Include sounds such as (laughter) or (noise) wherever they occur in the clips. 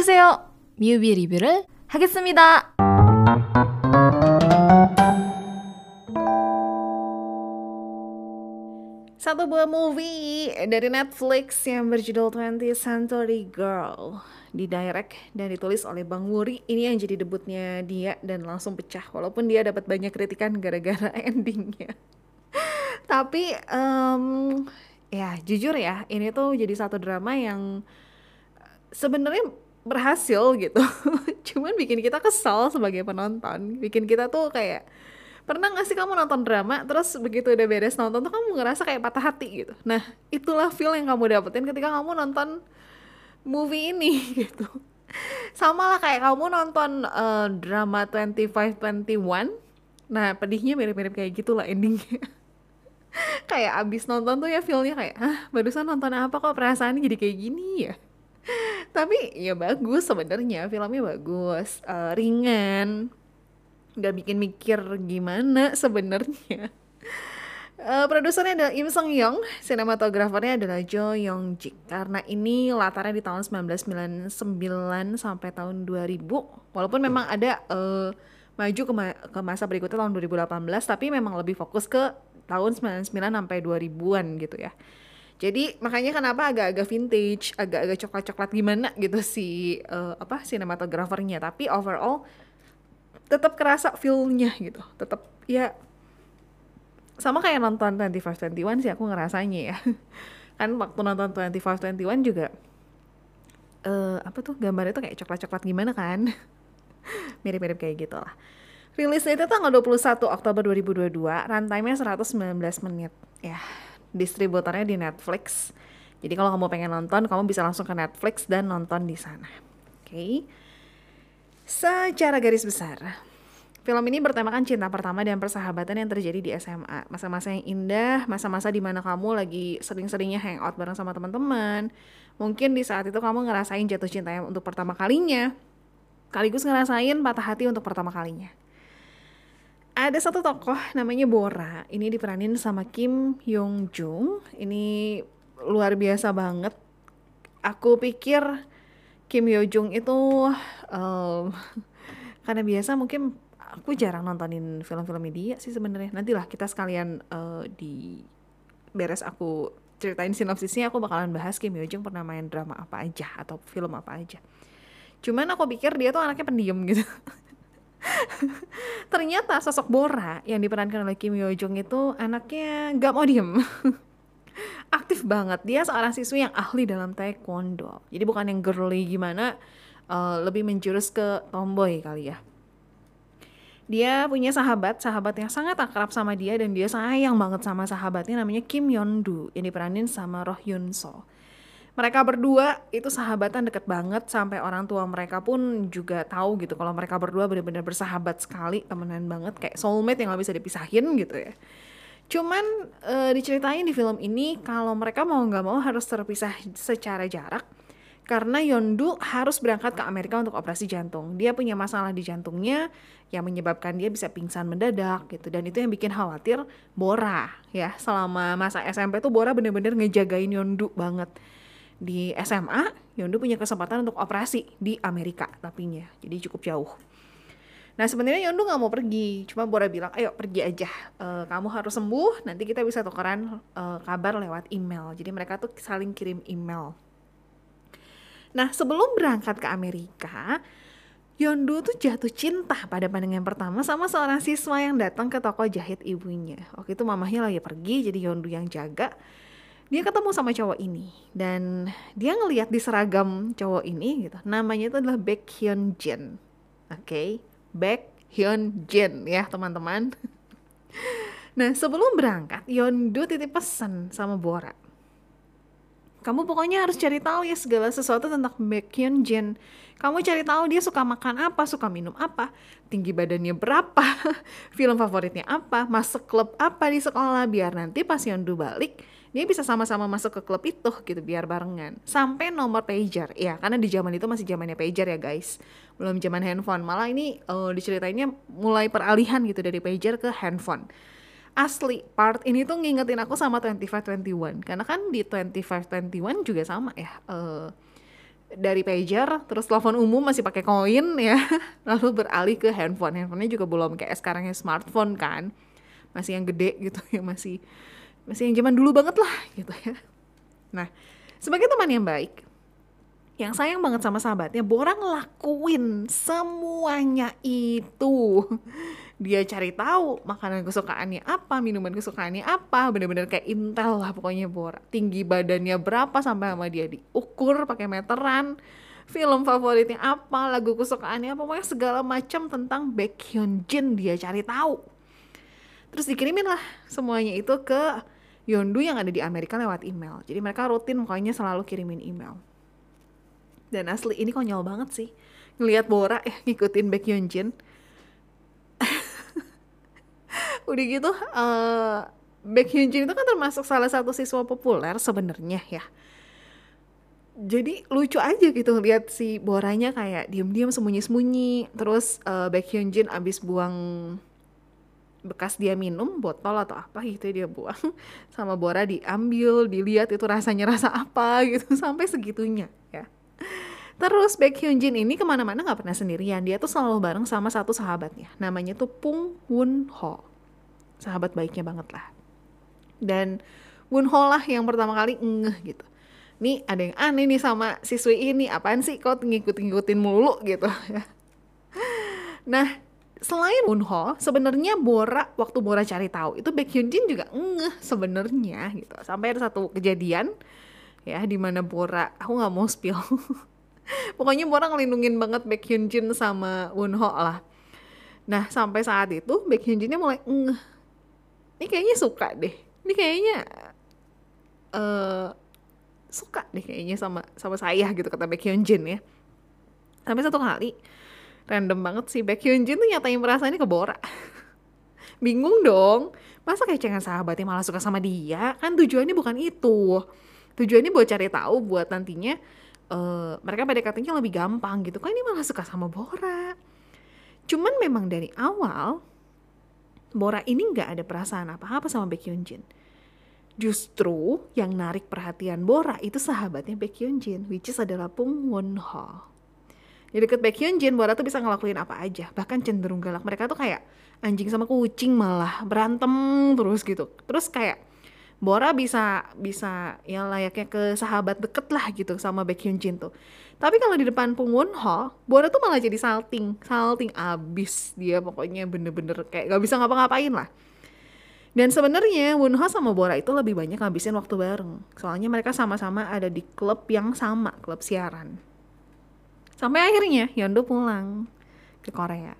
어서오세요. 뮤비 리뷰를 하겠습니다. Satu buah movie dari Netflix yang berjudul 20th Century Girl didirect dan ditulis oleh Bang Wuri. Ini yang jadi debutnya dia dan langsung pecah walaupun dia dapat banyak kritikan gara-gara (laughs) endingnya. Tapi um, ya jujur ya ini tuh jadi satu drama yang sebenarnya berhasil gitu. (laughs) Cuman bikin kita kesal sebagai penonton, bikin kita tuh kayak pernah gak sih kamu nonton drama terus begitu udah beres nonton tuh kamu ngerasa kayak patah hati gitu. Nah itulah feel yang kamu dapetin ketika kamu nonton movie ini (laughs) gitu. Sama lah kayak kamu nonton uh, drama 2521 nah pedihnya mirip-mirip kayak gitulah endingnya. (laughs) Kayak abis nonton tuh ya feelnya kayak ah barusan nonton apa kok perasaannya jadi kayak gini ya tapi ya bagus sebenarnya filmnya bagus uh, ringan nggak bikin mikir gimana sebenarnya. Uh, produsernya adalah Im Sung Young, sinematografernya adalah Jo Yong Jik. Karena ini latarnya di tahun 1999 sampai tahun 2000. Walaupun memang ada uh, maju ke, ma ke masa berikutnya tahun 2018, tapi memang lebih fokus ke tahun 99 sampai 2000-an gitu ya. Jadi makanya kenapa agak-agak vintage, agak-agak coklat-coklat gimana gitu si uh, apa sinematografernya. Tapi overall tetap kerasa feel-nya gitu. Tetap ya sama kayak nonton 2521 sih aku ngerasanya ya. (laughs) Kan waktu nonton 2521 juga uh, apa tuh gambarnya tuh kayak coklat-coklat gimana kan? (laughs) Mirip-mirip kayak gitu lah rilisnya itu tanggal 21 Oktober 2022 runtime-nya 119 menit. Ya distributornya di Netflix jadi kalau kamu pengen nonton kamu bisa langsung ke Netflix dan nonton di sana oke okay? Secara garis besar, film ini bertemakan cinta pertama dan persahabatan yang terjadi di SMA. Masa-masa yang indah, masa-masa di mana kamu lagi sering-seringnya hangout bareng sama teman-teman. Mungkin di saat itu kamu ngerasain jatuh cinta yang untuk pertama kalinya. Kaligus ngerasain patah hati untuk pertama kalinya. Ada satu tokoh namanya Bora. Ini diperanin sama Kim Yong Jung. Ini luar biasa banget. Aku pikir Kim Yo Jung itu um, karena biasa mungkin aku jarang nontonin film-film media sih sebenarnya. Nantilah kita sekalian uh, di beres aku ceritain sinopsisnya aku bakalan bahas Kim Yo Jung pernah main drama apa aja atau film apa aja. Cuman aku pikir dia tuh anaknya pendiam gitu. (laughs) (laughs) Ternyata sosok Bora yang diperankan oleh Kim Yo Jung itu anaknya gak mau diem. (laughs) aktif banget. Dia seorang siswi yang ahli dalam taekwondo. Jadi bukan yang girly gimana, uh, lebih menjurus ke tomboy kali ya. Dia punya sahabat, sahabat yang sangat akrab sama dia dan dia sayang banget sama sahabatnya namanya Kim Yeon-du yang diperanin sama Roh Yun So. Mereka berdua itu sahabatan deket banget sampai orang tua mereka pun juga tahu gitu kalau mereka berdua benar-benar bersahabat sekali, temenan banget kayak soulmate yang gak bisa dipisahin gitu ya. Cuman e, diceritain di film ini kalau mereka mau nggak mau harus terpisah secara jarak karena Yondu harus berangkat ke Amerika untuk operasi jantung. Dia punya masalah di jantungnya yang menyebabkan dia bisa pingsan mendadak gitu dan itu yang bikin khawatir Bora ya. Selama masa SMP tuh Bora bener-bener ngejagain Yondu banget. Di SMA, Yondu punya kesempatan untuk operasi di Amerika tapinya. Jadi cukup jauh. Nah sebenarnya Yondu nggak mau pergi, cuma Bora bilang, ayo pergi aja, uh, kamu harus sembuh, nanti kita bisa tukeran uh, kabar lewat email. Jadi mereka tuh saling kirim email. Nah sebelum berangkat ke Amerika, Yondu tuh jatuh cinta pada pandangan pertama sama seorang siswa yang datang ke toko jahit ibunya. Waktu itu mamahnya lagi pergi, jadi Yondu yang jaga. Dia ketemu sama cowok ini dan dia ngelihat di seragam cowok ini gitu. Namanya itu adalah Baek Hyun Jin. Oke. Okay? Baek Hyun Jin ya teman-teman. (laughs) Nah sebelum berangkat Yondu titip pesan sama Bora. Kamu pokoknya harus cari tahu ya segala sesuatu tentang Baek Hyun Jin. Kamu cari tahu dia suka makan apa, suka minum apa, tinggi badannya berapa, (laughs) film favoritnya apa, masuk klub apa di sekolah biar nanti pas Yondu balik dia bisa sama-sama masuk ke klub itu gitu biar barengan. Sampai nomor pager. Ya karena di zaman itu masih zamannya pager ya guys. Belum zaman handphone. Malah ini uh, diceritainnya mulai peralihan gitu dari pager ke handphone. Asli part ini tuh ngingetin aku sama 2521 karena kan di 2521 juga sama ya uh, dari pager terus telepon umum masih pakai koin ya. (laughs) Lalu beralih ke handphone. Handphonenya juga belum kayak sekarang ya smartphone kan. Masih yang gede gitu (laughs) ya masih masih yang zaman dulu banget lah gitu ya nah sebagai teman yang baik yang sayang banget sama sahabatnya Bora ngelakuin semuanya itu dia cari tahu makanan kesukaannya apa, minuman kesukaannya apa, bener-bener kayak intel lah pokoknya Bora. Tinggi badannya berapa sampai sama dia diukur pakai meteran. Film favoritnya apa, lagu kesukaannya apa, pokoknya segala macam tentang Baekhyun Jin dia cari tahu. Terus dikirimin lah semuanya itu ke Yondu yang ada di Amerika lewat email. Jadi mereka rutin pokoknya selalu kirimin email. Dan asli ini konyol banget sih. Ngelihat Bora ya ngikutin Baekhyun Jin (laughs) udah gitu uh, Baekhyun Jin itu kan termasuk salah satu siswa populer sebenarnya ya jadi lucu aja gitu lihat si Boranya kayak diem-diem sembunyi-sembunyi terus uh, Baekhyun Jin abis buang bekas dia minum botol atau apa gitu dia buang (laughs) sama Bora diambil dilihat itu rasanya rasa apa gitu (laughs) sampai segitunya ya Terus Baekhyun Jin ini ke mana-mana gak pernah sendirian. Dia tuh selalu bareng sama satu sahabatnya. Namanya tuh Pung Won Ho sahabat baiknya banget lah dan Wunho lah yang pertama kali ngeh gitu nih ada yang aneh nih sama siswi ini apaan sih kau ngikut-ngikutin mulu gitu (laughs) nah selain Wunho sebenarnya Bora waktu Bora cari tahu itu Baekhyun Jin juga ngeh sebenarnya gitu. Sampai ada satu kejadian ya di mana Bora aku nggak mau spill. (laughs) Pokoknya Bora ngelindungin banget Baekhyun Jin sama Wunho lah. Nah sampai saat itu Baekhyun Jinnya mulai ngeh. Ini kayaknya suka deh. Ini kayaknya uh, suka deh kayaknya sama sama saya gitu kata Baekhyun Jin ya. Sampai satu kali random banget sih. Baekhyun Jin tuh nyatain perasaannya ke Bora (laughs) bingung dong. Masa kayak cengen sahabatnya malah suka sama dia? Kan tujuannya bukan itu. Tujuannya buat cari tahu buat nantinya uh, mereka PDKT-nya lebih gampang gitu. Kan ini malah suka sama Bora. Cuman memang dari awal Bora ini nggak ada perasaan apa-apa sama Baekhyun Jin. Justru yang narik perhatian Bora itu sahabatnya Baekhyun Jin, which is adalah Pung Won Ho. Di deket Baekhyun Jin, Bora tuh bisa ngelakuin apa aja, bahkan cenderung galak. Mereka tuh kayak anjing sama kucing malah berantem terus gitu. Terus kayak Bora bisa bisa ya layaknya ke sahabat deket lah gitu sama Baekhyun Jin tuh. Tapi kalau di depan Pung Won Ho, Bora tuh malah jadi salting, salting abis dia pokoknya bener-bener kayak gak bisa ngapa-ngapain lah. Dan sebenarnya Won Ho sama Bora itu lebih banyak ngabisin waktu bareng. Soalnya mereka sama-sama ada di klub yang sama, klub siaran. Sampai akhirnya Yondo pulang ke Korea.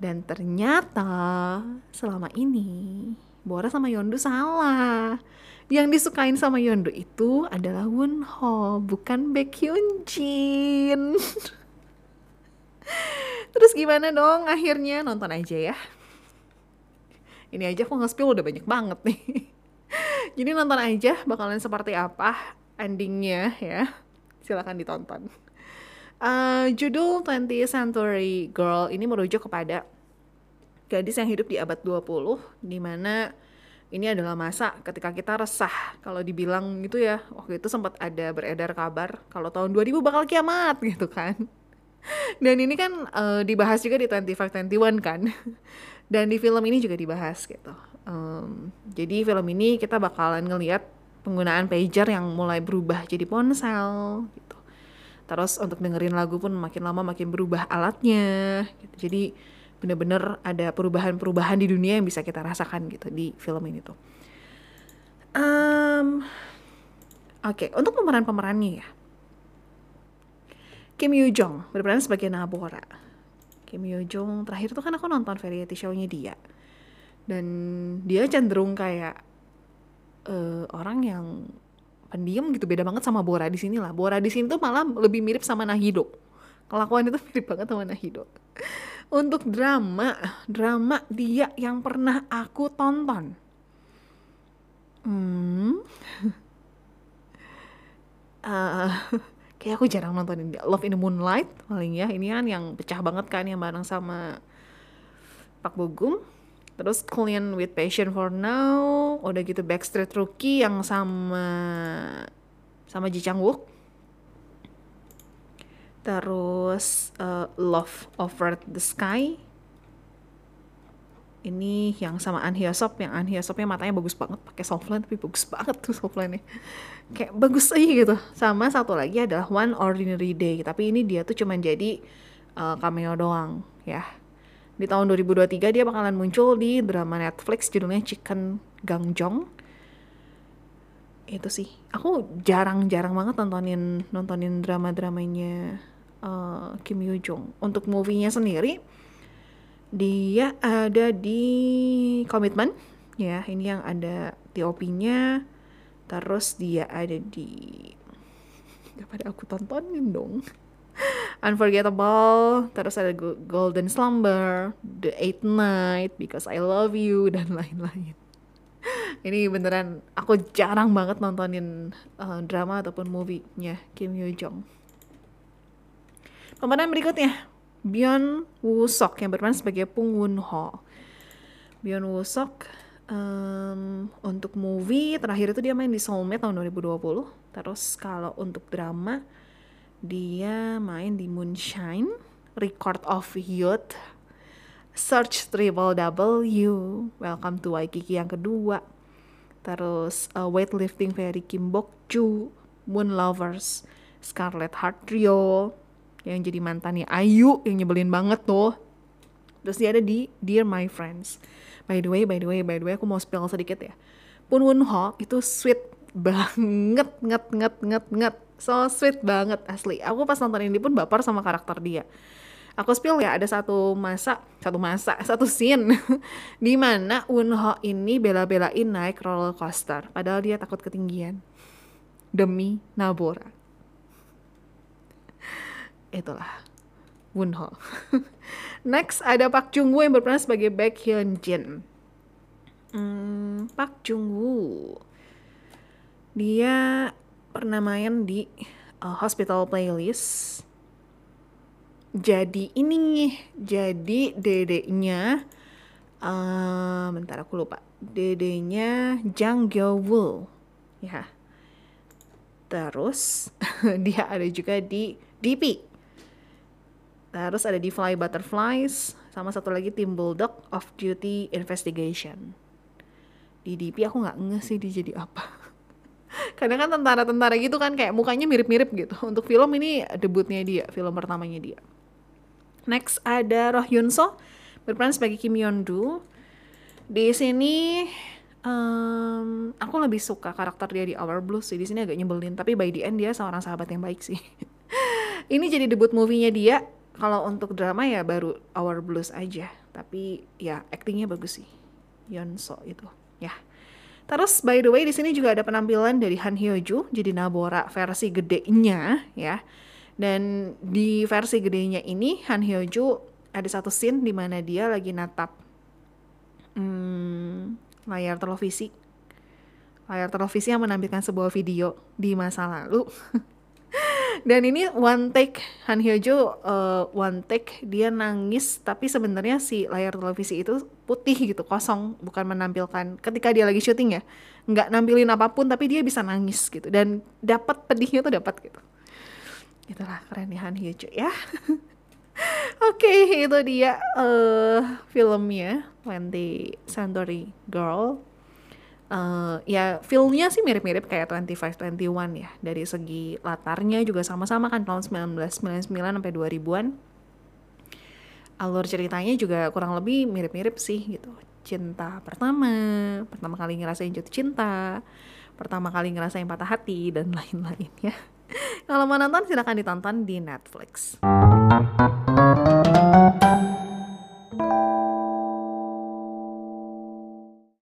Dan ternyata selama ini Bora sama Yondu salah yang disukain sama Yondo itu adalah Wonho, bukan Baekhyun Jin. (laughs) Terus gimana dong akhirnya nonton aja ya. Ini aja aku nge-spill udah banyak banget nih. (laughs) Jadi nonton aja bakalan seperti apa endingnya ya. Silahkan ditonton. Uh, judul 20th Century Girl ini merujuk kepada gadis yang hidup di abad 20 di mana ini adalah masa ketika kita resah kalau dibilang gitu ya. Waktu itu sempat ada beredar kabar kalau tahun 2000 bakal kiamat (laughs) gitu kan. Dan ini kan uh, dibahas juga di 2521 kan. (laughs) Dan di film ini juga dibahas gitu. Um, jadi film ini kita bakalan ngelihat penggunaan pager yang mulai berubah jadi ponsel gitu terus untuk dengerin lagu pun makin lama makin berubah alatnya gitu. jadi bener-bener ada perubahan-perubahan di dunia yang bisa kita rasakan gitu di film ini tuh. Um, Oke, okay, untuk pemeran-pemerannya ya. Kim Yoo Jong berperan sebagai Nabora. Kim Yoo Jong terakhir tuh kan aku nonton variety show-nya dia. Dan dia cenderung kayak uh, orang yang pendiam gitu beda banget sama Bora di sini lah. Bora di sini tuh malah lebih mirip sama Nahido. Kelakuan itu (laughs) mirip banget sama Nahido. Untuk drama drama dia yang pernah aku tonton. Hmm. Uh, (laughs) kayak aku jarang nontonin dia. Love in the Moonlight paling ya. Ini kan yang pecah banget kan yang bareng sama Pak Bogum terus Clean with Passion for Now. Udah gitu Backstreet Rookie yang sama sama Ji Chang Wook. Terus uh, Love Over the Sky. Ini yang sama An Hyosop yang An Hyosopnya matanya bagus banget. Pakai softline tapi bagus banget tuh softline-nya. Kayak bagus aja gitu. Sama satu lagi adalah One Ordinary Day. Tapi ini dia tuh cuma jadi uh, cameo doang ya di tahun 2023 dia bakalan muncul di drama Netflix judulnya Chicken Gangjong itu sih. Aku jarang-jarang banget nontonin nontonin drama-dramanya uh, Kim Yoo Jong. Untuk movie-nya sendiri dia ada di komitmen ya ini yang ada TOP-nya terus dia ada di pada aku tontonin dong Unforgettable terus ada Golden Slumber The Eight Night Because I Love You (laughs) dan lain-lain ini beneran aku jarang banget nontonin uh, drama ataupun movie-nya Kim Yoo Jong pemeran berikutnya Byun Woo Sok yang berperan sebagai Pung Won Ho. Byun Woo Sok um, untuk movie terakhir itu dia main di Soulmate tahun 2020. Terus kalau untuk drama dia main di Moonshine, Record of Youth, Search Triple W, Welcome to Waikiki yang kedua. Terus uh, Weightlifting Fairy Kim Bok Ju, Moon Lovers, Scarlet Heart Trio, yang jadi mantannya Ayu yang nyebelin banget tuh. Terus dia ada di Dear My Friends. By the way by the way by the way aku mau spill sedikit ya. Pun Won Ho itu sweet (laughs) banget nget nget nget nget so sweet banget asli aku pas nonton ini pun baper sama karakter dia aku spill ya ada satu masa satu masa (laughs) satu scene (laughs) di mana Won Ho ini bela-belain naik roller coaster padahal dia takut ketinggian demi Nabora (laughs) itulah Wunho. Next ada Pak Jung Woo yang berperan sebagai Baek Hyun Jin. Hmm, Pak Jung Woo. Dia pernah main di uh, Hospital Playlist. Jadi ini jadi dedeknya uh, bentar aku lupa. Dedeknya Jang Gyo Woo. Ya. Terus (laughs) dia ada juga di DP Terus ada di Fly Butterflies, sama satu lagi tim Bulldog of Duty Investigation. Di DP aku nggak nge sih dia jadi apa. Karena kan tentara-tentara gitu kan kayak mukanya mirip-mirip gitu. (laughs) Untuk film ini debutnya dia, film pertamanya dia. Next ada Roh Yun So berperan sebagai Kim Yeon Do. Di sini um, aku lebih suka karakter dia di Our Blues sih. Di sini agak nyebelin, tapi by the end dia seorang sahabat yang baik sih. (laughs) ini jadi debut movie-nya dia kalau untuk drama ya baru Our Blues aja tapi ya actingnya bagus sih Yonso itu ya terus by the way di sini juga ada penampilan dari Han Hyo Joo jadi Nabora versi gedenya ya. Dan di versi gedenya ini Han Hyo Joo ada satu scene di mana dia lagi natap hmm, layar televisi. Layar televisi yang menampilkan sebuah video di masa lalu (laughs) dan ini one take Han Hyo Jo uh, one take dia nangis tapi sebenarnya si layar televisi itu putih gitu kosong bukan menampilkan. Ketika dia lagi syuting ya nggak nampilin apa pun tapi dia bisa nangis gitu. Dan dapat pedihnya tuh dapat gitu. Itulah keren ya Han Hyo Jo ya. Oke, okay, itu dia uh, filmnya 20 Century Girl uh, ya filmnya sih mirip-mirip kayak 2521 ya. Dari segi latarnya juga sama-sama kan tahun 1999 sampai 2000-an alur ceritanya juga kurang lebih mirip-mirip sih gitu. Cinta pertama pertama kali ngerasain jatuh cinta pertama kali ngerasain patah hati dan (laughs) lain-lain ya kalau mau nonton silahkan ditonton di Netflix